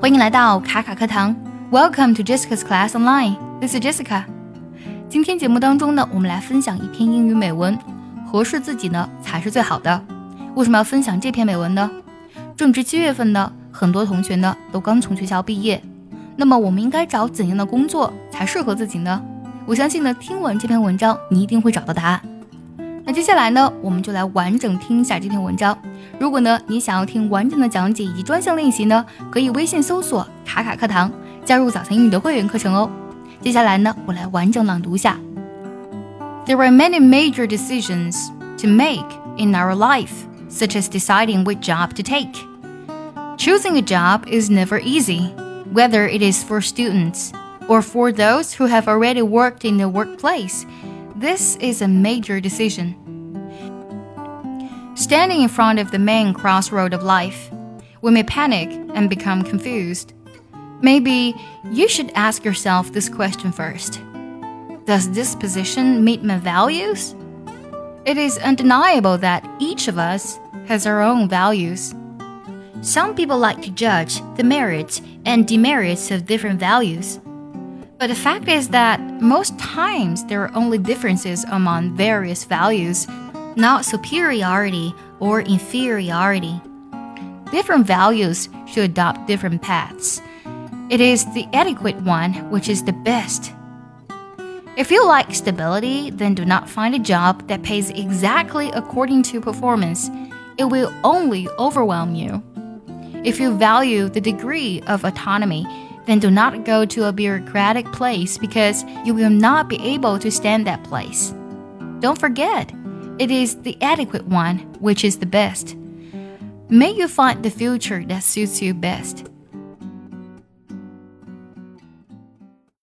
欢迎来到卡卡课堂，Welcome to Jessica's Class Online. This is Jessica. 今天节目当中呢，我们来分享一篇英语美文，合适自己呢才是最好的。为什么要分享这篇美文呢？正值七月份呢，很多同学呢都刚从学校毕业，那么我们应该找怎样的工作才适合自己呢？我相信呢，听完这篇文章，你一定会找到答案。那接下来呢，我们就来完整听一下这篇文章。如果呢，你想要听完整的讲解以及专项练习呢，可以微信搜索“卡卡课堂”，加入早餐英语的会员课程哦。接下来呢，我来完整朗读一下。There are many major decisions to make in our life, such as deciding which job to take. Choosing a job is never easy, whether it is for students or for those who have already worked in the workplace. this is a major decision. Standing in front of the main crossroad of life, we may panic and become confused. Maybe you should ask yourself this question first Does this position meet my values? It is undeniable that each of us has our own values. Some people like to judge the merits and demerits of different values. But the fact is that most times there are only differences among various values not superiority or inferiority. Different values should adopt different paths. It is the adequate one which is the best. If you like stability, then do not find a job that pays exactly according to performance. It will only overwhelm you. If you value the degree of autonomy, then do not go to a bureaucratic place because you will not be able to stand that place. Don't forget, it is the adequate one which is the best. May you find the future that suits you best.